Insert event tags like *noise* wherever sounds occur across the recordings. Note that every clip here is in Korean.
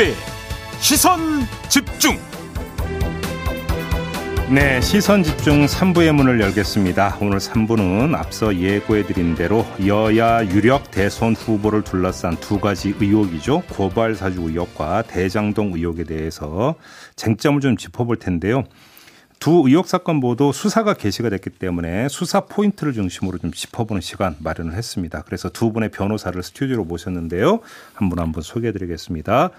김종배 시선 집중 네, 시선 집중 3부의 문을 열겠습니다. 오늘 3부는 앞서 예고해드린 대로 여야 유력 대선 후보를 둘러싼 두 가지 의혹이죠. 고발 사주 의혹과 대장동 의혹에 대해서 쟁점을 좀 짚어볼 텐데요. 두 의혹 사건 모두 수사가 개시가 됐기 때문에 수사 포인트를 중심으로 좀 짚어보는 시간 마련을 했습니다. 그래서 두 분의 변호사를 스튜디오로 모셨는데요. 한 분 한분 소개해드리겠습니다.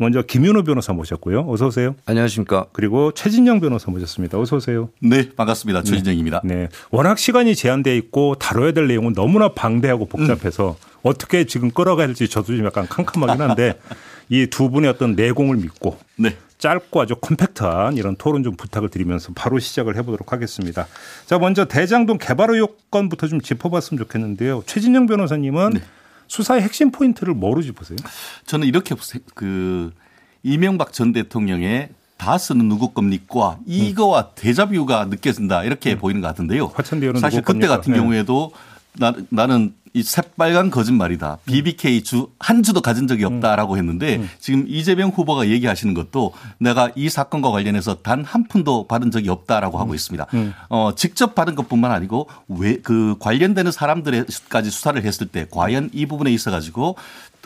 먼저 김윤호 변호사 모셨고요. 어서 오세요. 안녕하십니까. 그리고 최진영 변호사 모셨습니다. 어서 오세요. 네, 반갑습니다. 최진영입니다. 네. 네. 워낙 시간이 제한돼 있고 다뤄야 될 내용은 너무나 방대하고 복잡해서 음. 어떻게 지금 끌어가야 될지 저도 좀 약간 캄캄하긴 한데 *laughs* 이 두 분의 어떤 내공을 믿고 네. 짧고 아주 컴팩트한 이런 토론 좀 부탁을 드리면서 바로 시작을 해보도록 하겠습니다. 자, 먼저 대장동 개발 의혹 건부터 좀 짚어봤으면 좋겠는데요. 최진영 변호사님은 네. 수사의 핵심 포인트를 뭐로 짚으세요? 저는 이렇게 그 이명박 전 대통령의 다 쓰는 누구 겁니까? 이거와 음. 대자뷰가 느껴진다 이렇게 음. 보이는 것 같은데요. 사실 그때 같은 네. 경우에도 나, 나는 이 새빨간 거짓말이다. BBK 주 한 주도 가진 적이 없다라고 했는데 음. 지금 이재명 후보가 얘기하시는 것도 내가 이 사건과 관련해서 단 한 푼도 받은 적이 없다라고 하고 음. 있습니다. 음. 어, 직접 받은 것뿐만 아니고 왜 그 관련되는 사람들에까지 수사를 했을 때 과연 이 부분에 있어 가지고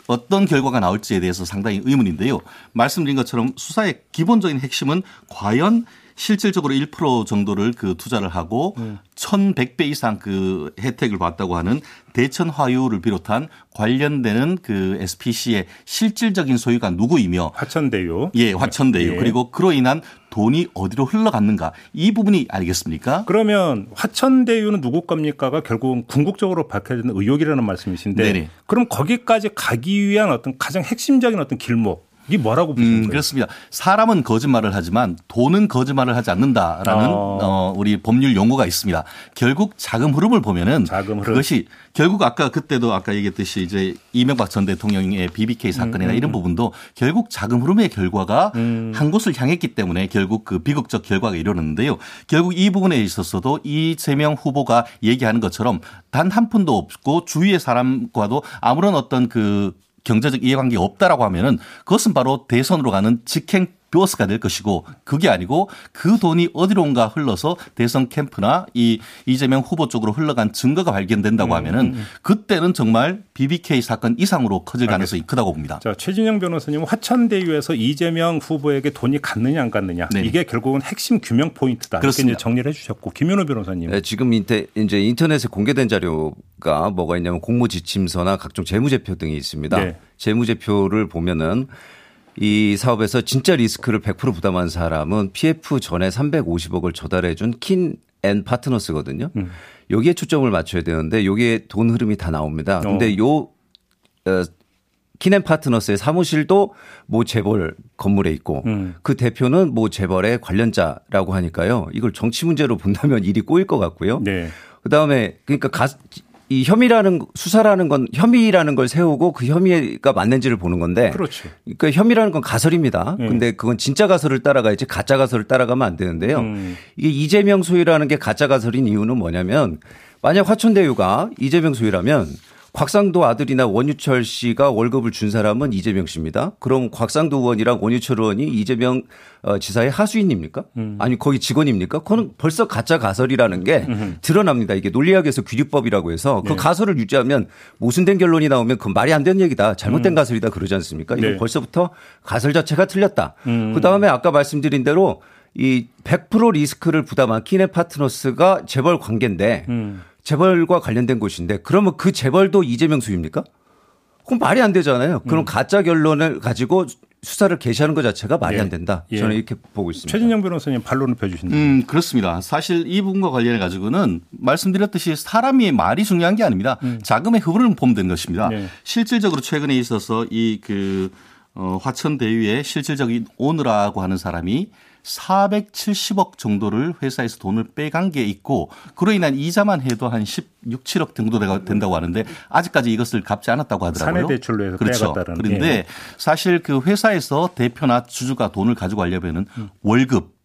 어떤 결과가 나올지에 대해서 상당히 의문인데요. 말씀드린 것처럼 수사의 기본적인 핵심은 과연 실질적으로 1% 정도를 그 투자를 하고 음. 1100배 이상 그 혜택을 받다고 하는 대천 화유를 비롯한 관련되는 그 SPC의 실질적인 소유가 누구이며 화천대유. 예, 화천대유. 예. 그리고 그로 인한 돈이 어디로 흘러갔는가 이 부분이 알겠습니까? 그러면 화천대유는 누구 겁니까가 결국은 궁극적으로 밝혀지는 의혹이라는 말씀이신데 네네. 그럼 거기까지 가기 위한 어떤 가장 핵심적인 어떤 길목 이게 뭐라고 보시는 음? 그렇습니다. 사람은 거짓말을 하지만 돈은 거짓말을 하지 않는다라는 어. 어 우리 법률 용어가 있습니다. 결국 자금 흐름을 보면은 자금 흐름. 그것이 결국 아까 그때도 아까 얘기했듯이 이제 이명박 전 대통령의 BBK 사건이나 음, 음. 이런 부분도 결국 자금 흐름의 결과가 음. 한 곳을 향했기 때문에 결국 그 비극적 결과가 이르렀는데요. 결국 이 부분에 있어서도 이재명 후보가 얘기하는 것처럼 단 한 푼도 없고 주위의 사람과도 아무런 어떤 그 경제적 이해관계가 없다라고 하면은 그것은 바로 대선으로 가는 직행 벼스가 될 것이고 그게 아니고 그 돈이 어디론가 흘러서 대선 캠프나 이 이재명 후보 쪽으로 흘러간 증거가 발견된다고 음, 하면은 음, 음. 그때는 정말 BBK 사건 이상으로 커질 가능성이 알겠습니다. 크다고 봅니다. 자, 최진영 변호사님 화천대유에서 이재명 후보에게 돈이 갔느냐 안 갔느냐 네. 이게 결국은 핵심 규명 포인트다. 그렇습니다. 이렇게 정리를 해 주셨고 김현우 변호사님. 네, 지금 인테, 이제 인터넷에 공개된 자료가 뭐가 있냐면 공모지침서나 각종 재무제표 등이 있습니다. 네. 재무제표를 보면은 이 사업에서 진짜 리스크를 100% 부담한 사람은 PF 전에 350억을 조달해 준 킨 앤 파트너스거든요. 음. 여기에 초점을 맞춰야 되는데 여기에 돈 흐름이 다 나옵니다. 근데 어. 요 어, 킨앤파트너스의 사무실도 모 재벌 건물에 있고 음. 그 대표는 모 재벌의 관련자라고 하니까요. 이걸 정치 문제로 본다면 일이 꼬일 것 같고요. 네. 그다음에 그러니까 가, 이 혐의라는 수사라는 건 혐의라는 걸 세우고 그 혐의가 맞는지를 보는 건데 그렇죠. 그러니까 혐의라는 건 가설입니다. 음. 근데 그건 진짜 가설을 따라가야지 가짜 가설을 따라가면 안 되는데요. 음. 이게 이재명 소유라는 게 가짜 가설인 이유는 뭐냐면 만약 화천대유가 이재명 소유라면 곽상도 아들이나 원유철 씨가 월급을 준 사람은 이재명 씨입니다. 그럼 곽상도 의원이랑 원유철 의원이 이재명 어, 지사의 하수인입니까? 음. 아니 거기 직원입니까? 그거는 벌써 가짜 가설이라는 게 드러납니다. 이게 논리학에서 규律법이라고 해서 그 네. 가설을 유지하면 모순된 결론이 나오면 그 말이 안 되는 얘기다. 잘못된 음. 가설이다 그러지 않습니까? 이거 네. 벌써부터 가설 자체가 틀렸다. 음. 그다음에 아까 말씀드린 대로 이 100% 리스크를 부담한 키네 파트너스가 재벌 관계인데 음. 재벌과 관련된 곳인데 그러면 그 재벌도 이재명 수입니까? 그럼 말이 안 되잖아요. 그럼 음. 가짜 결론을 가지고 수사를 개시하는 것 자체가 말이 예. 안 된다. 예. 저는 이렇게 보고 있습니다. 최진영 변호사님 반론을 펴주신다. 음, 그렇습니다. 사실 이 부분과 관련해 가지고는 말씀드렸듯이 사람이 말이 중요한 게 아닙니다. 음. 자금의 흐름을 보면 되는 것입니다. 네. 실질적으로 최근에 있어서 이그 어, 화천대유의 실질적인 오너라고 하는 사람이 470억 정도를 회사에서 돈을 빼간 게 있고 그로 인한 이자만 해도 한 16, 7억 정도 된다고 하는데 아직까지 이것을 갚지 않았다고 하더라고요. 사내 대출로 해서 그렇죠. 빼갔다는. 그런데 예. 사실 그 회사에서 대표나 주주가 돈을 가지고 가려면은 음. 월급,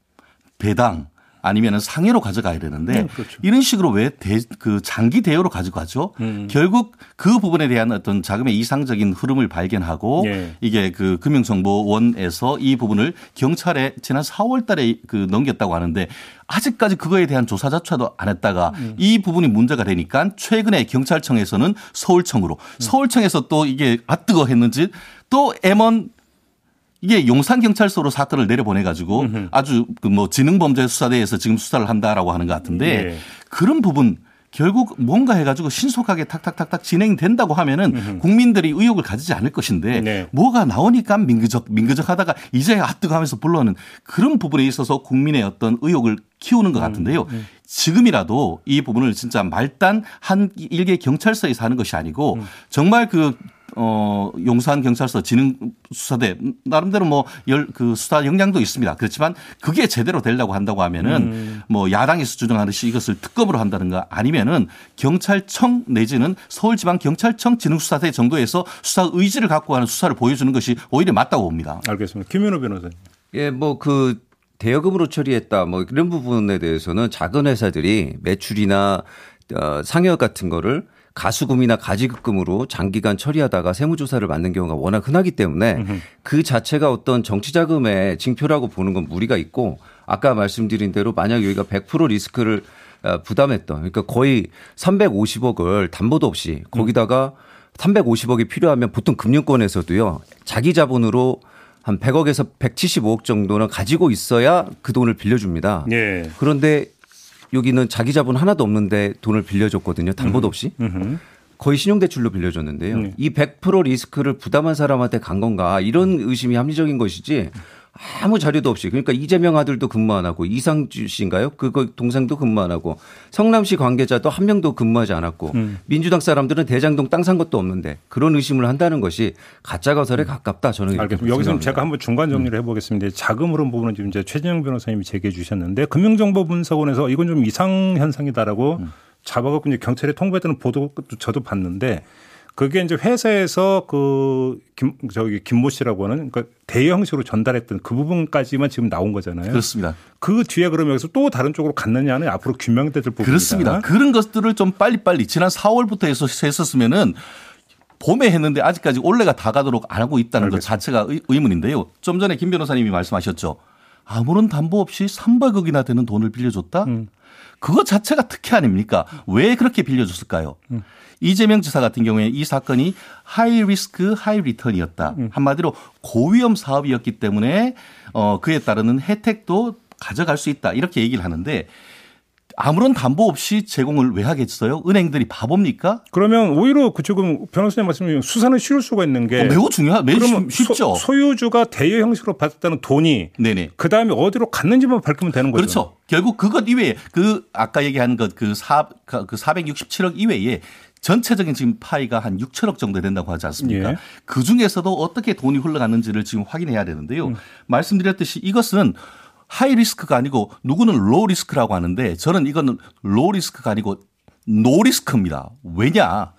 배당 아니면 상해로 가져가야 되는데 네, 그렇죠. 이런 식으로 왜 그 장기 대여로 가져가죠? 음. 결국 그 부분에 대한 어떤 자금의 이상적인 흐름을 발견하고 네. 이게 그 금융정보원에서 이 부분을 경찰에 지난 4월 달에 그 넘겼다고 하는데 아직까지 그거에 대한 조사조차도 안 했다가 음. 이 부분이 문제가 되니까 최근에 경찰청에서는 서울청으로 음. 서울청에서 또 이게 아 뜨거 했는지 또 M1 이게 용산경찰서로 사건을 내려보내가지고 아주 그 뭐 지능범죄 수사대에서 지금 수사를 한다라고 하는 것 같은데 네. 그런 부분 결국 뭔가 해가지고 신속하게 탁탁탁탁 진행된다고 하면은 음흠. 국민들이 의혹을 가지지 않을 것인데 네. 뭐가 나오니까 민그적 민그적 하다가 이제 아뜨가면서 불러는 그런 부분에 있어서 국민의 어떤 의혹을 키우는 것 음, 같은데요. 음, 음. 지금이라도 이 부분을 진짜 말단 한 일개 경찰서에서 하는 것이 아니고 음. 정말 그 어, 용산 경찰서 지능수사대 나름대로 뭐 열 그 수사 역량도 있습니다. 그렇지만 그게 제대로 되려고 한다고 하면은 음. 뭐 야당에서 주장하듯이 이것을 특검으로 한다는가 아니면은 경찰청 내지는 서울지방 경찰청 지능수사대 정도에서 수사 의지를 갖고 하는 수사를 보여주는 것이 오히려 맞다고 봅니다. 알겠습니다. 김현우 변호사님. 예, 뭐그 대여금으로 처리했다 뭐 이런 부분에 대해서는 작은 회사들이 매출이나 어, 상여 같은 거를 가수금이나 가지급금으로 장기간 처리하다가 세무조사를 받는 경우가 워낙 흔하기 때문에 그 자체가 어떤 정치자금의 징표라고 보는 건 무리가 있고 아까 말씀드린 대로 만약 여기가 100% 리스크를 어, 부담했던 그러니까 거의 350억을 담보도 없이 거기다가 350억이 필요하면 보통 금융권에서도요 자기 자본으로 한 100억에서 175억 정도는 가지고 있어야 그 돈을 빌려줍니다. 예. 그런데 여기는 자기 자본 하나도 없는데 돈을 빌려줬거든요. 담보도 없이. 거의 신용대출로 빌려줬는데요. 네. 이100% 리스크를 부담한 사람한테 간 건가 이런 의심이 합리적인 것이지 아무 자료도 없이 그러니까 이재명 아들도 근무 안 하고 이상주 씨인가요? 그거 동생도 근무 안 하고 성남시 관계자도 한 명도 근무하지 않았고 음. 민주당 사람들은 대장동 땅 산 것도 없는데 그런 의심을 한다는 것이 가짜 거설에 가깝다 저는 알겠습니다. 여기서 제가 한번 중간 정리를 음. 해보겠습니다. 자금 흐름 부분은 지금 이제 최진영 변호사님이 제기해 주셨는데 금융정보분석원에서 이건 좀 이상 현상이다라고 음. 잡아갖고 이제 경찰에 통보했다는 보도 저도 봤는데 그게 이제 회사에서 그 김, 저기 김모 씨라고 하는 그러니까 대여 형식으로 전달했던 그 부분까지만 지금 나온 거잖아요. 그렇습니다. 그 뒤에 그러면 여기서 또 다른 쪽으로 갔느냐는 앞으로 규명될 부분입니다. 그렇습니다. 그런 것들을 좀 빨리빨리 지난 4월부터 해서 했었으면은 봄에 했는데 아직까지 올해가 다 가도록 안 하고 있다는 알겠습니다. 것 자체가 의문인데요. 좀 전에 김 변호사님이 말씀하셨죠. 아무런 담보 없이 300억이나 되는 돈을 빌려줬다? 음. 그거 자체가 특혜 아닙니까? 왜 그렇게 빌려줬을까요? 음. 이재명 지사 같은 경우에 이 사건이 high risk high return이었다. 음. 한마디로 고위험 사업이었기 때문에 어 그에 따르는 혜택도 가져갈 수 있다. 이렇게 얘기를 하는데 아무런 담보 없이 제공을 왜 하겠어요? 은행들이 바보입니까? 그러면 오히려 그쪽은 변호사님 말씀드린 수사는 쉬울 수가 있는 게 어, 매우 중요하, 매우 쉽죠. 소, 유주가 대여 형식으로 받았다는 돈이 네네. 그 다음에 어디로 갔는지만 밝히면 되는 거죠. 그렇죠. 결국 그것 이외에 그 아까 얘기한 것그 그 467억 이외에 전체적인 지금 파이가 한 6천억 정도 된다고 하지 않습니까? 예. 그 중에서도 어떻게 돈이 흘러갔는지를 지금 확인해야 되는데요. 음. 말씀드렸듯이 이것은 high risk가 아니고 누구는 low risk라고 하는데 저는 이거는 low risk가 아니고 no risk입니다. 왜냐?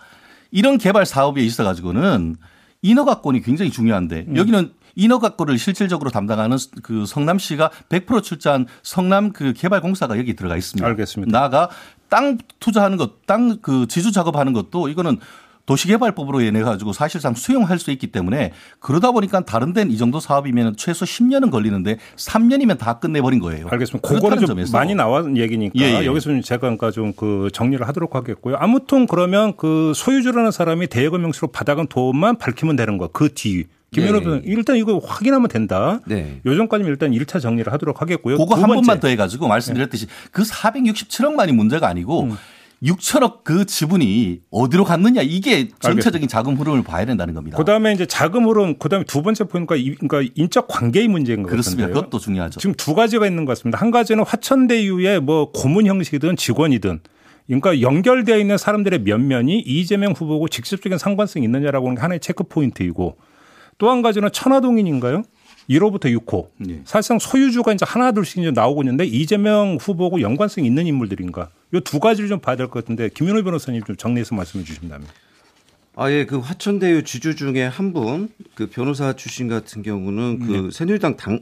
이런 개발 사업에 있어 가지고는 인허가권이 굉장히 중요한데 음. 여기는 인허가권을 실질적으로 담당하는 그 성남시가 100% 출자한 성남 그 개발공사가 여기 들어가 있습니다. 알겠습니다. 나가 땅 투자하는 것, 땅 그 지주 작업하는 것도 이거는 도시개발법으로 인해 가지고 사실상 수용할 수 있기 때문에 그러다 보니까 다른 데는 이 정도 사업이면 최소 10년은 걸리는데 3년이면 다 끝내버린 거예요. 알겠습니다. 그거는 좀 점에서. 많이 나온 얘기니까 예, 예. 여기서 좀 제가 그러니까 좀 그 정리를 하도록 하겠고요. 아무튼 그러면 그 소유주라는 사람이 대여금 명시로 받아간 돈만 밝히면 되는 거. 그 뒤. 김현우 네. 변호사 일단 이거 확인하면 된다. 네. 요전까지는 일단 1차 정리를 하도록 하겠고요. 그거 한 번만 더 해가지고 말씀드렸듯이 네. 그 467억만이 문제가 아니고 음. 6천억 그 지분이 어디로 갔느냐 이게 전체적인 자금 흐름을 봐야 된다는 겁니다. 그다음에 이제 자금 흐름 그다음에 두 번째 포인트가 그러니까 인적 관계의 문제인 것 그렇습니다. 같은데요. 그것도 중요하죠. 지금 두 가지가 있는 것 같습니다. 한 가지는 화천대유의 뭐 고문 형식이든 직원이든 그러니까 연결되어 있는 사람들의 면면이 이재명 후보고 직접적인 상관성이 있느냐라고 하는 게 하나의 체크 포인트이고 또 한 가지는 천화동인인가요? 1호부터 6호. 네. 사실상 소유주가 이제 하나 둘씩 이제 나오고 있는데 이재명 후보고 연관성이 있는 인물들인가. 이 두 가지를 좀 봐야 될 것 같은데 김윤호 변호사님 좀 정리해서 말씀해 주신다면. 아, 예, 그 화천대유 주주 중에 한 분, 그 변호사 출신 같은 경우는 그 네. 새누리당 당,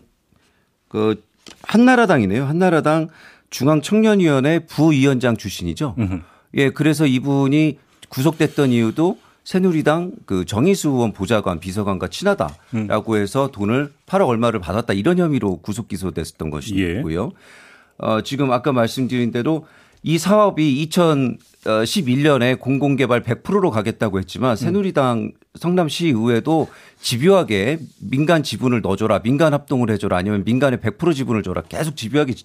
그 한나라당이네요. 한나라당 중앙청년위원회 부위원장 출신이죠. 음흠. 예, 그래서 이분이 구속됐던 이유도 새누리당 그 정의수 의원 보좌관 비서관과 친하다라고 음. 해서 돈을 8억 얼마를 받았다 이런 혐의로 구속 기소됐었던 것이고요. 예. 어, 지금 아까 말씀드린 대로 이 사업이 2011년에 공공개발 100%로 가겠다고 했지만 새누리당 성남시 의회도 집요하게 민간 지분을 넣어줘라, 민간 합동을 해줘라, 아니면 민간의 100% 지분을 줘라 계속 집요하게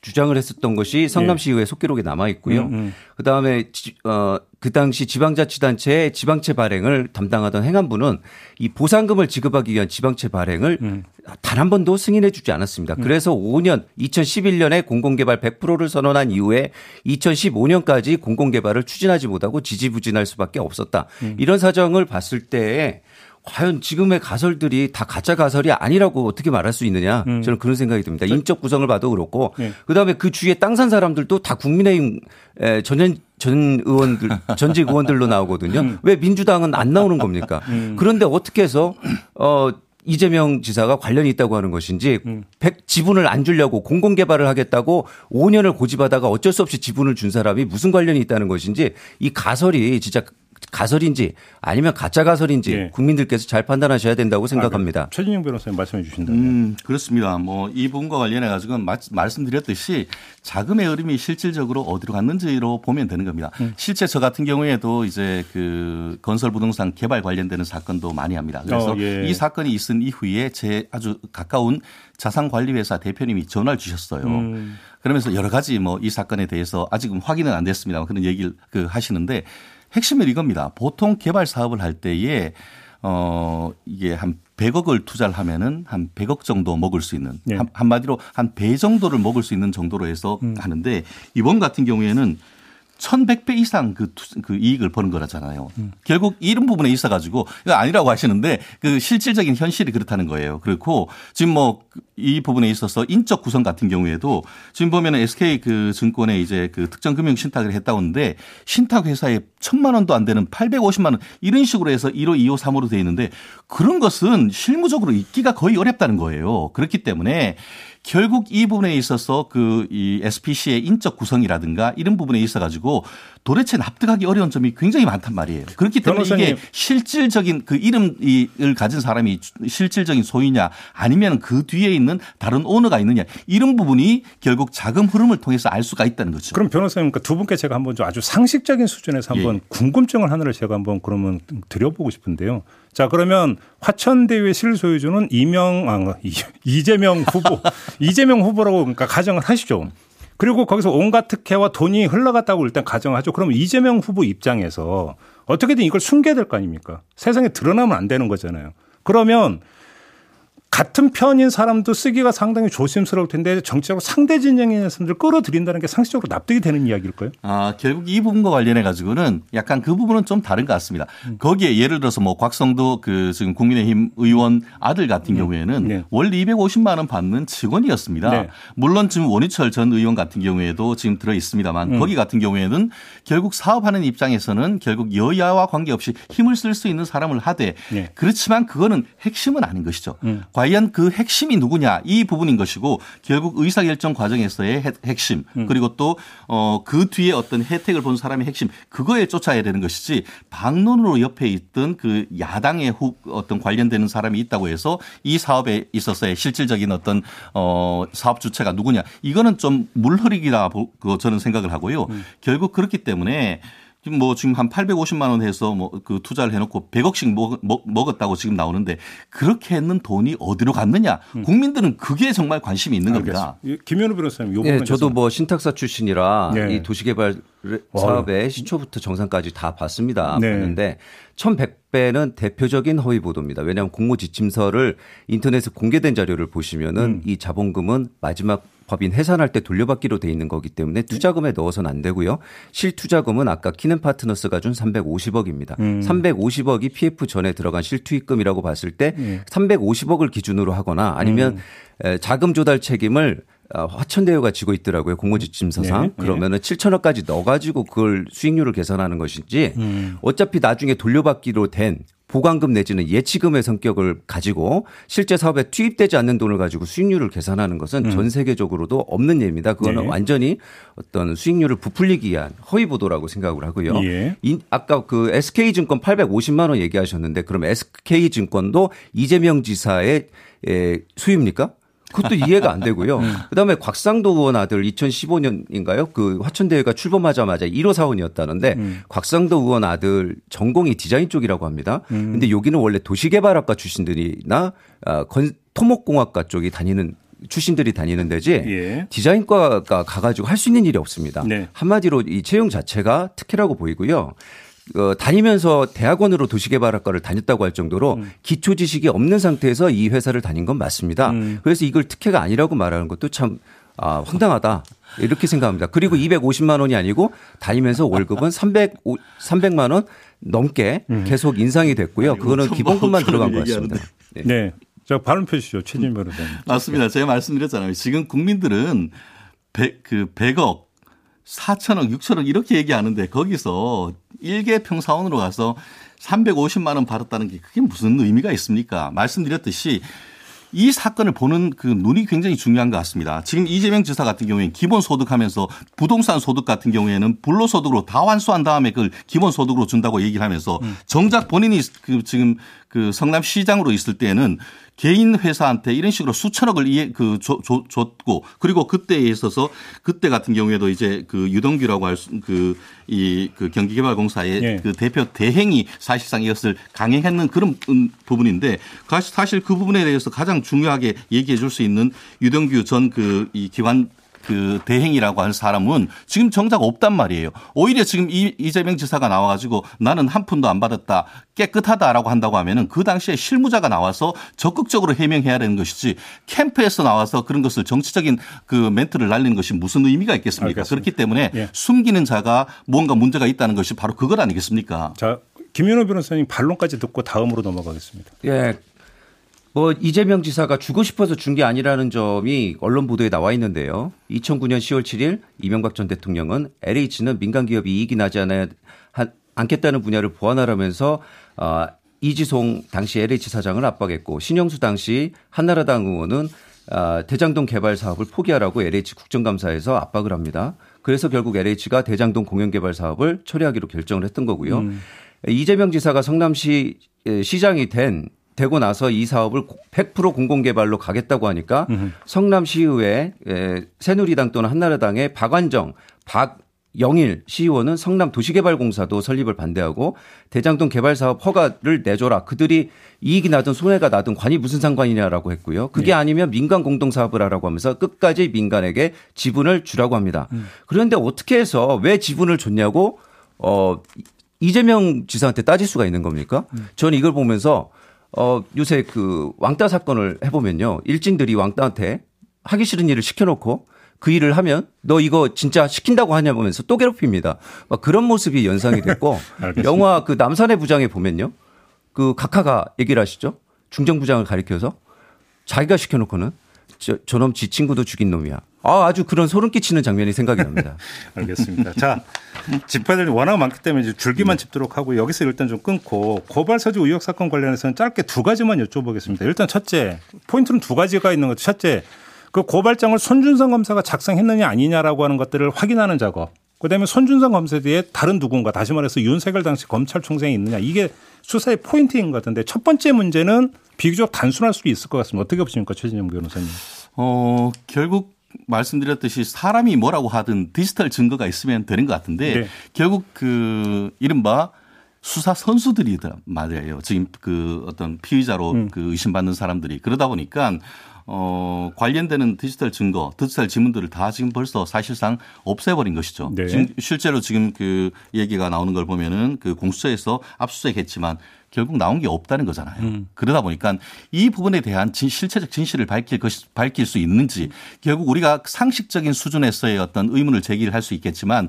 주장을 했었던 것이 성남시의회 속기록에 남아 있고요. 음, 음. 그다음에 어, 그 당시 지방자치단체의 지방채 발행을 담당하던 행안부는 이 보상금을 지급하기 위한 지방채 발행을 음. 단한 번도 승인해 주지 않았습니다. 음. 그래서 5년 2011년에 공공개발 100%를 선언한 이후에 2015년까지 공공개발을 추진하지 못하고 지지부진할 수밖에 없었다. 음. 이런 사정을 봤을 때에 과연 지금의 가설들이 다 가짜 가설이 아니라고 어떻게 말할 수 있느냐 음. 저는 그런 생각이 듭니다. 인적 구성을 봐도 그렇고 네. 그다음에 그 주위에 땅 산 사람들도 다 국민의힘 전, 전 의원들 *laughs* 전직 의원들로 나오거든요. 음. 왜 민주당은 안 나오는 겁니까? *laughs* 음. 그런데 어떻게 해서 어 이재명 지사가 관련이 있다고 하는 것인지 음. 100 지분을 안 주려고 공공 개발을 하겠다고 5년을 고집하다가 어쩔 수 없이 지분을 준 사람이 무슨 관련이 있다는 것인지 이 가설이 진짜 가설인지 아니면 가짜 가설인지 예. 국민들께서 잘 판단하셔야 된다고 생각합니다. 아, 최진영 변호사님 말씀해 주신다면. 음, 그렇습니다. 뭐 이 부분과 관련해 가지고 말씀드렸듯이 자금의 흐름이 실질적으로 어디로 갔는지로 보면 되는 겁니다. 음. 실제 저 같은 경우에도 이제 그 건설 부동산 개발 관련되는 사건도 많이 합니다. 그래서 어, 예. 이 사건이 있은 이후에 제 아주 가까운 자산관리회사 대표님이 전화를 주셨어요. 음. 그러면서 여러 가지 뭐 이 사건에 대해서 아직은 확인은 안 됐습니다. 그런 얘기를 그 하시는데 핵심은 이겁니다. 보통 개발 사업을 할 때에 어 이게 한 100억을 투자를 하면은 한 100억 정도 먹을 수 있는 네. 한, 마디로 한 배 정도를 먹을 수 있는 정도로 해서 음. 하는데 이번 같은 경우에는 1100배 이상 그, 그 이익을 버는 거라잖아요. 음. 결국 이런 부분에 있어 가지고 이거 아니라고 하시는데 그 실질적인 현실이 그렇다는 거예요. 그렇고 지금 뭐 이 부분에 있어서 인적 구성 같은 경우에도 지금 보면은 SK 그 증권에 이제 그 특정 금융 신탁을 했다고 하는데 신탁 회사에 천만 원도 안 되는 850만 원 이런 식으로 해서 1호, 2호, 3호로 돼 있는데 그런 것은 실무적으로 있기가 거의 어렵다는 거예요. 그렇기 때문에 결국 이 부분에 있어서 그 이 SPC의 인적 구성이라든가 이런 부분에 있어 가지고 도대체 납득하기 어려운 점이 굉장히 많단 말이에요. 그렇기 때문에 변호사님. 이게 실질적인 그 이름을 가진 사람이 실질적인 소유냐 아니면 그 뒤에 있는 다른 오너가 있느냐 이런 부분이 결국 자금 흐름을 통해서 알 수가 있다는 거죠. 그럼 변호사님 그두 분께 제가 한번 좀 아주 상식적인 수준에서 한번 예. 궁금증을 하나를 제가 한번 그러면 드려보고 싶은데요. 자 그러면 화천대유의 실소유주는 이명 아 이재명 후보 *laughs* 이재명 후보라고 그러니까 가정을 하시죠. 그리고 거기서 온갖 특혜와 돈이 흘러갔다고 일단 가정하죠. 그러면 이재명 후보 입장에서 어떻게든 이걸 숨겨야 될 거 아닙니까? 세상에 드러나면 안 되는 거잖아요. 그러면 같은 편인 사람도 쓰기가 상당히 조심스러울 텐데 정치적으로 상대 진영의 사람들 끌어들인다는 게 상식적으로 납득이 되는 이야기일까요? 아 결국 이 부분과 관련해 가지고는 약간 그 부분은 좀 다른 것 같습니다. 음. 거기에 예를 들어서 뭐 곽성도 그 지금 국민의힘 의원 아들 같은 음. 경우에는 네. 월 250만 원 받는 직원이었습니다. 네. 물론 지금 원희철 전 의원 같은 경우에도 지금 들어 있습니다만 음. 거기 같은 경우에는 결국 사업하는 입장에서는 결국 여야와 관계없이 힘을 쓸 수 있는 사람을 하되 네. 그렇지만 그거는 핵심은 아닌 것이죠. 음. 과연 그 핵심이 누구냐 이 부분인 것이고 결국 의사결정 과정에서의 핵심 음. 그리고 또어그 뒤에 어떤 혜택을 본 사람의 핵심 그거에 쫓아야 되는 것이지 방론으로 옆에 있던 그 야당의 후 어떤 관련되는 사람이 있다고 해서 이 사업에 있어서의 실질적인 어떤 어 사업 주체가 누구냐 이거는 좀 물흐리기다 저는 생각을 하고요. 음. 결국 그렇기 때문에 지금 뭐 지금 한 850만 원 해서 뭐 그 투자를 해놓고 100억씩 먹, 먹, 었다고 지금 나오는데 그렇게 했는 돈이 어디로 갔느냐 음. 국민들은 그게 정말 관심이 있는 겁니다. 김현우 변호사님, 요 네, 저도 뭐 신탁사 출신이라 네. 이 도시개발 사업의 시초부터 정상까지 다 봤습니다. 네. 봤는데 1100배는 대표적인 허위 보도입니다. 왜냐하면 공모 지침서를 인터넷에 공개된 자료를 보시면은 음. 이 자본금은 마지막 법인 해산할 때 돌려받기로 돼 있는 거기 때문에 투자금에 넣어서는 안 되고요. 실투자금은 아까 키넨 파트너스가 준 350억입니다. 음. 350억이 PF 전에 들어간 실투입금이라고 봤을 때 음. 350억을 기준으로 하거나 아니면 음. 자금 조달 책임을 어, 화천대유가 지고 있더라고요. 공모지침서상. 네. 그러면은 네. 7천억까지 넣어가지고 그걸 수익률을 계산하는 것인지 음. 어차피 나중에 돌려받기로 된 보관금 내지는 예치금의 성격을 가지고 실제 사업에 투입되지 않는 돈을 가지고 수익률을 계산하는 것은 음. 전 세계적으로도 없는 예입니다. 그거는 네. 완전히 어떤 수익률을 부풀리기 위한 허위 보도라고 생각을 하고요. 예. 이, 아까 그 SK증권 850만 원 얘기하셨는데 그럼 SK증권도 이재명 지사의 에, 수입니까? 그것도 이해가 안 되고요. 음. 그다음에 곽상도 의원 아들 2015년인가요? 그 화천대유가 출범하자마자 1호 사원이었다는데 음. 곽상도 의원 아들 전공이 디자인 쪽이라고 합니다. 음. 근데 여기는 원래 도시개발학과 출신들이나 아, 건, 토목공학과 쪽이 다니는 출신들이 다니는 데지 예. 디자인과가 가가지고 할 수 있는 일이 없습니다. 네. 한마디로 이 채용 자체가 특혜라고 보이고요. 어, 다니면서 대학원으로 도시개발학과를 다녔다고 할 정도로 음. 기초 지식이 없는 상태에서 이 회사를 다닌 건 맞습니다. 음. 그래서 이걸 특혜가 아니라고 말하는 것도 참 아, 황당하다. 이렇게 생각합니다. 그리고 250만 원이 아니고 다니면서 월급은 300 300만 원 넘게 음. 계속 인상이 됐고요. 그거는 기본급만 들어간 것 같습니다. 네. 네. 자, 발언 펴주시죠. 최진 변호사님. 맞습니다. 제가 말씀드렸잖아요. 지금 국민들은 100, 그 100억 4천억, 6천억 이렇게 얘기하는데 거기서 일개 평사원으로 가서 350만 원 받았다는 게 그게 무슨 의미가 있습니까? 말씀드렸듯이 이 사건을 보는 그 눈이 굉장히 중요한 것 같습니다. 지금 이재명 지사 같은 경우에는 기본 소득 하면서 부동산 소득 같은 경우에는 불로 소득으로 다 환수한 다음에 그걸 기본 소득으로 준다고 얘기를 하면서 음. 정작 본인이 그 지금 그 성남시장으로 있을 때는 개인 회사한테 이런 식으로 수천억을 이해 그 줬고 그리고 그때에 있어서 그때 같은 경우에도 이제 그 유동규라고 할수그 이그 그 경기개발공사의 네. 그 대표 대행이 사실상 이것을 강행했는 그런 부분인데 사실 그 부분에 대해서 가장 중요하게 얘기해 줄 수 있는 유동규 전 그 이 기관 그 대행이라고 하는 사람은 지금 정작 없단 말이에요. 오히려 지금 이, 이재명 지사가 나와가지고 나는 한 푼도 안 받았다 깨끗하다라고 한다고 하면은 그 당시에 실무자가 나와서 적극적으로 해명해야 되는 것이지 캠프에서 나와서 그런 것을 정치적인 그 멘트를 날리는 것이 무슨 의미가 있겠습니까? 알겠습니다. 그렇기 때문에 예. 숨기는 자가 뭔가 문제가 있다는 것이 바로 그것 아니겠습니까? 자, 김윤호 변호사님 반론까지 듣고 다음으로 넘어가겠습니다. 예. 뭐 이재명 지사가 주고 싶어서 준 게 아니라는 점이 언론 보도에 나와 있는데요. 2009년 10월 7일 이명박 전 대통령은 LH는 민간 기업이 이익이 나지 않겠다는 분야를 보완하라면서 어, 이지송 당시 LH 사장을 압박했고 신영수 당시 한나라당 의원은 어, 대장동 개발 사업을 포기하라고 LH 국정감사에서 압박을 합니다. 그래서 결국 LH가 대장동 공영 개발 사업을 처리하기로 결정을 했던 거고요. 음. 이재명 지사가 성남시 시장이 된 되고 나서 이 사업을 100% 공공개발로 가겠다고 하니까 으흠. 성남시의회 새누리당 또는 한나라당의 박완정, 박영일 시의원은 성남 도시개발공사도 설립을 반대하고 대장동 개발 사업 허가를 내줘라. 그들이 이익이 나든 손해가 나든 관이 무슨 상관이냐라고 했고요. 그게 네. 아니면 민간 공동 사업을 하라고 하면서 끝까지 민간에게 지분을 주라고 합니다. 음. 그런데 어떻게 해서 왜 지분을 줬냐고 어 이재명 지사한테 따질 수가 있는 겁니까? 음. 저는 이걸 보면서 어, 요새 그 왕따 사건을 해보면요. 일진들이 왕따한테 하기 싫은 일을 시켜놓고 그 일을 하면 너 이거 진짜 시킨다고 하냐 보면서 또 괴롭힙니다. 막 그런 모습이 연상이 됐고 *laughs* 영화 그 남산의 부장에 보면요. 그 각하가 얘기를 하시죠. 중정부장을 가리켜서 자기가 시켜놓고는 저, 저놈 지 친구도 죽인 놈이야. 아, 아주 그런 소름 끼치는 장면이 생각이 납니다. *laughs* 알겠습니다. 자, 짚어야 워낙 많기 때문에 이제 줄기만 짚도록 하고 여기서 일단 좀 끊고 고발사주 의혹 사건 관련해서는 짧게 두 가지만 여쭤보겠습니다. 일단 첫째, 포인트는 두 가지가 있는 거죠. 첫째, 그 고발장을 손준성 검사가 작성했느냐 아니냐라고 하는 것들을 확인하는 작업. 그다음에 손준성 검사 뒤에 다른 누군가 다시 말해서 윤석열 당시 검찰총장이 있느냐 이게 수사의 포인트인 것 같은데 첫 번째 문제는 비교적 단순할 수 있을 것 같습니다. 어떻게 보십니까, 최진영 변호사님? 어 결국 말씀드렸듯이 사람이 뭐라고 하든 디지털 증거가 있으면 되는 것 같은데 네. 결국 그 이른바 수사 선수들이다 말이에요. 지금 그 어떤 피의자로 음. 그 의심받는 사람들이 그러다 보니까 어, 관련되는 디지털 증거, 디지털 지문들을 다 지금 벌써 사실상 없애버린 것이죠. 네. 지금 실제로 지금 그 얘기가 나오는 걸 보면은 그 공수처에서 압수수색했지만 결국 나온 게 없다는 거잖아요. 음. 그러다 보니까 이 부분에 대한 진, 실체적 진실을 밝힐 것이 밝힐 수 있는지 결국 우리가 상식적인 수준에서의 어떤 의문을 제기를 할 수 있겠지만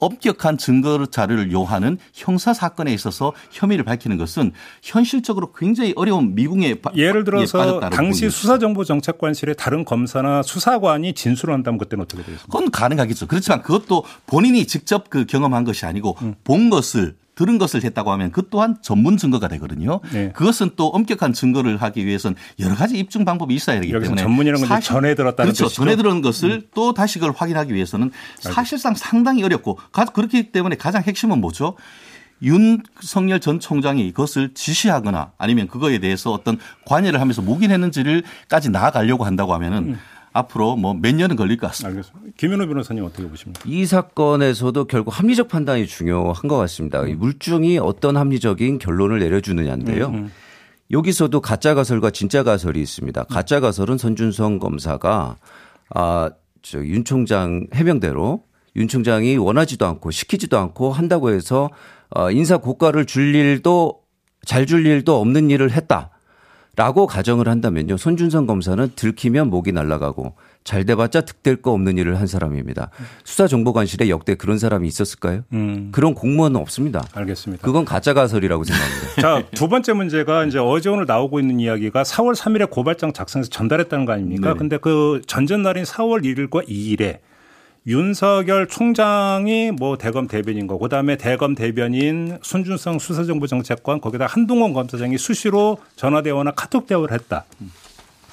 엄격한 증거 자료를 요하는 형사 사건에 있어서 혐의를 밝히는 것은 현실적으로 굉장히 어려운 미궁에 예를 들어서 당시 수사정보정책관실의 다른 검사나 수사관이 진술을 한다면 그때는 어떻게 되겠습니까? 그건 가능하겠죠. 그렇지만 그것도 본인이 직접 그 경험한 것이 아니고 음. 본 것을 들은 것을 했다고 하면 그 또한 전문 증거가 되거든요. 네. 그것은 또 엄격한 증거를 하기 위해서는 여러 가지 입증 방법이 있어야 되기 때문에 전문이라는 건 전해 들었다는 그렇죠. 뜻이죠? 전해 들은 것을 음. 또 다시 그걸 확인하기 위해서는 사실상 상당히 어렵고 그렇기 때문에 가장 핵심은 뭐죠? 윤석열 전 총장이 그것을 지시하거나 아니면 그거에 대해서 어떤 관여를 하면서 묵인했는지를까지 나아가려고 한다고 하면은 음. 앞으로 뭐 몇 년은 걸릴 것 같습니다. 알겠습니다. 김현우 변호사님 어떻게 보십니까? 이 사건에서도 결국 합리적 판단이 중요한 것 같습니다. 음. 물증이 어떤 합리적인 결론을 내려주느냐인데요. 음, 음. 여기서도 가짜 가설과 진짜 가설이 있습니다. 가짜 가설은 선준성 검사가 아, 저 윤 총장 해명대로 윤 총장이 원하지도 않고 시키지도 않고 한다고 해서 어, 인사 고가를 줄 일도 잘 줄 일도 없는 일을 했다. 라고 가정을 한다면요. 손준성 검사는 들키면 목이 날아가고 잘 돼봤자 득될 거 없는 일을 한 사람입니다. 수사정보관실에 역대 그런 사람이 있었을까요? 음. 그런 공무원은 없습니다. 알겠습니다. 그건 가짜 가설이라고 생각합니다. *laughs* 자, 두 번째 문제가 이제 어제 오늘 나오고 있는 이야기가 4월 3일에 고발장 작성해서 전달했다는 거 아닙니까? 네. 근데 그 전전날인 4월 1일과 2일에 윤석열 총장이 뭐 대검 대변인 거, 그다음에 대검 대변인 손준성 수사정보정책관 거기다 한동훈 검사장이 수시로 전화 대화나 카톡 대화를 했다.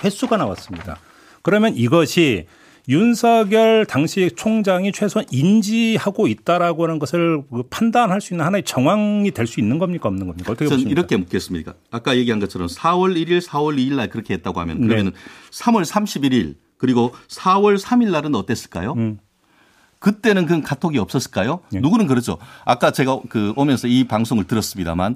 횟수가 나왔습니다. 그러면 이것이 윤석열 당시 총장이 최소한 인지하고 있다라고 하는 것을 그 판단할 수 있는 하나의 정황이 될 수 있는 겁니까 없는 겁니까? 어떻게 보십니까? 이렇게 묻겠습니다. 아까 얘기한 것처럼 4월 1일, 4월 2일 날 그렇게 했다고 하면 그러면 네. 3월 31일 그리고 4월 3일 날은 어땠을까요? 음. 그때는 그 카톡이 없었을까요? 네. 누구는 그러죠. 아까 제가 그 오면서 이 방송을 들었습니다만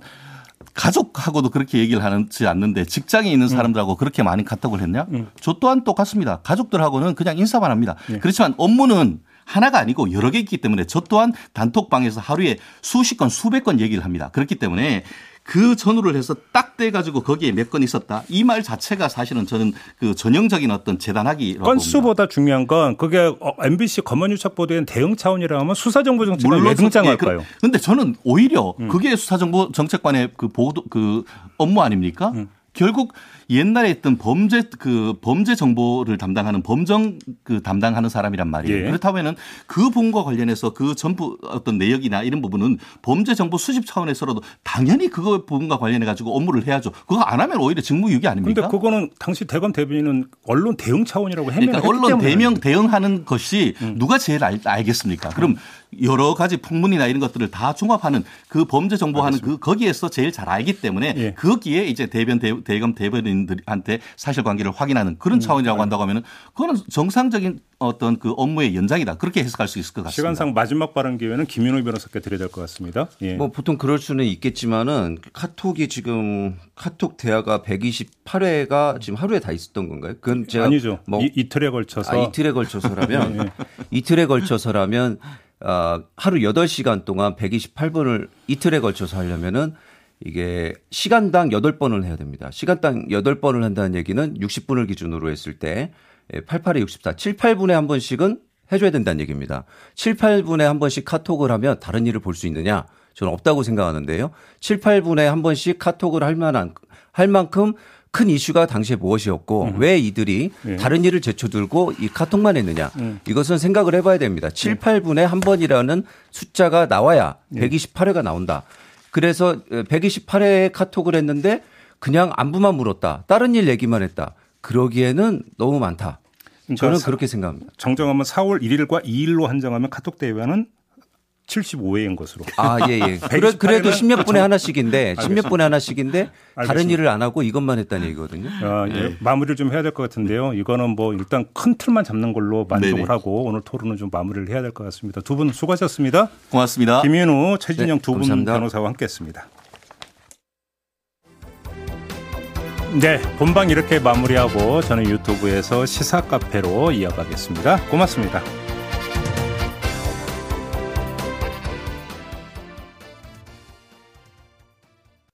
가족하고도 그렇게 얘기를 하지 않는데 직장에 있는 음. 사람들하고 음. 그렇게 많이 카톡을 했냐? 음. 저 또한 똑같습니다. 가족들하고는 그냥 인사만 합니다. 네. 그렇지만 업무는 하나가 아니고 여러 개 있기 때문에 저 또한 단톡방에서 하루에 수십 건 수백 건 얘기를 합니다. 그렇기 때문에 그 전후를 해서 딱 떼가지고 거기에 몇 건 있었다. 이 말 자체가 사실은 저는 그 전형적인 어떤 재단하기 건수보다 봅니다. 중요한 건 그게 MBC 검언유착 보도엔 대응 차원이라 하면 수사정보 정책관 왜 등장할까요? 그런데 저는 오히려 음. 그게 수사정보 정책관의 그 보도 그 업무 아닙니까? 음. 결국 옛날에 있던 범죄 그 범죄 정보를 담당하는 범정 그 담당하는 사람이란 말이에요. 예. 그렇다면은 그 부분과 관련해서 그 전부 어떤 내역이나 이런 부분은 범죄 정보 수집 차원에서라도 당연히 그거 부분과 관련해 가지고 업무를 해야죠. 그거 안 하면 오히려 직무유기 아닙니까? 근데 그거는 당시 대검 대변인은 언론 대응 차원이라고 해명 그러니까 언론 대명 대응하는 것이 음. 누가 제일 알, 알겠습니까? 그럼 여러 가지 풍문이나 이런 것들을 다 종합하는 그 범죄 정보하는 그 거기에서 제일 잘 알기 때문에 예. 거기에 이제 대변 대, 대검 대변인 들한테 사실관계를 확인하는 그런 음, 차원이라고 음. 한다고 하면은 그거는 정상적인 어떤 그 업무의 연장이다 그렇게 해석할 수 있을 것 같습니다. 시간상 마지막 발언 기회는 김윤호 변호사께 드려야 될 것 같습니다. 예. 뭐 보통 그럴 수는 있겠지만은 카톡이 지금 카톡 대화가 128회가 지금 하루에 다 있었던 건가요? 그건 제가 아니죠. 뭐 이, 틀에 걸쳐서 아, 이틀에 걸쳐서라면 *laughs* 예. 이틀에 걸쳐서라면 어, 하루 8시간 동안 128번을 이틀에 걸쳐서 하려면은 이게 시간당 8번을 해야 됩니다. 시간당 8번을 한다는 얘기는 60분을 기준으로 했을 때 88에 64, 7, 8분에 한 번씩은 해줘야 된다는 얘기입니다. 7, 8분에 한 번씩 카톡을 하면 다른 일을 볼 수 있느냐? 저는 없다고 생각하는데요. 7, 8분에 한 번씩 카톡을 할 만한, 할 만큼 큰 이슈가 당시에 무엇이었고 음. 왜 이들이 네. 다른 일을 제쳐들고 이 카톡만 했느냐 음. 이것은 생각을 해봐야 됩니다. 7, 8분에 한 번이라는 숫자가 나와야 128회가 나온다. 그래서 128회 카톡을 했는데 그냥 안부만 물었다. 다른 일 얘기만 했다. 그러기에는 너무 많다. 그러니까 저는 그렇게 생각합니다. 정정하면 4월 1일과 2일로 한정하면 카톡 대회는 75회인 것으로. 아, 예, 예. *laughs* 그래, 그래도 10몇 분에 하나씩인데, 10몇 분에 하나씩인데, 다른 일을 안 하고 이것만 했다는 얘기거든요. 아, 예. 네. 마무리를 좀 해야 될 것 같은데요. 이거는 뭐 일단 큰 틀만 잡는 걸로 만족을 네네. 하고 오늘 토론은 좀 마무리를 해야 될 것 같습니다. 두 분 수고하셨습니다. 고맙습니다. 김윤우, 최진영 네, 두분 변호사와 함께 했습니다. 네, 본방 이렇게 마무리하고 저는 유튜브에서 시사 카페로 이어가겠습니다. 고맙습니다.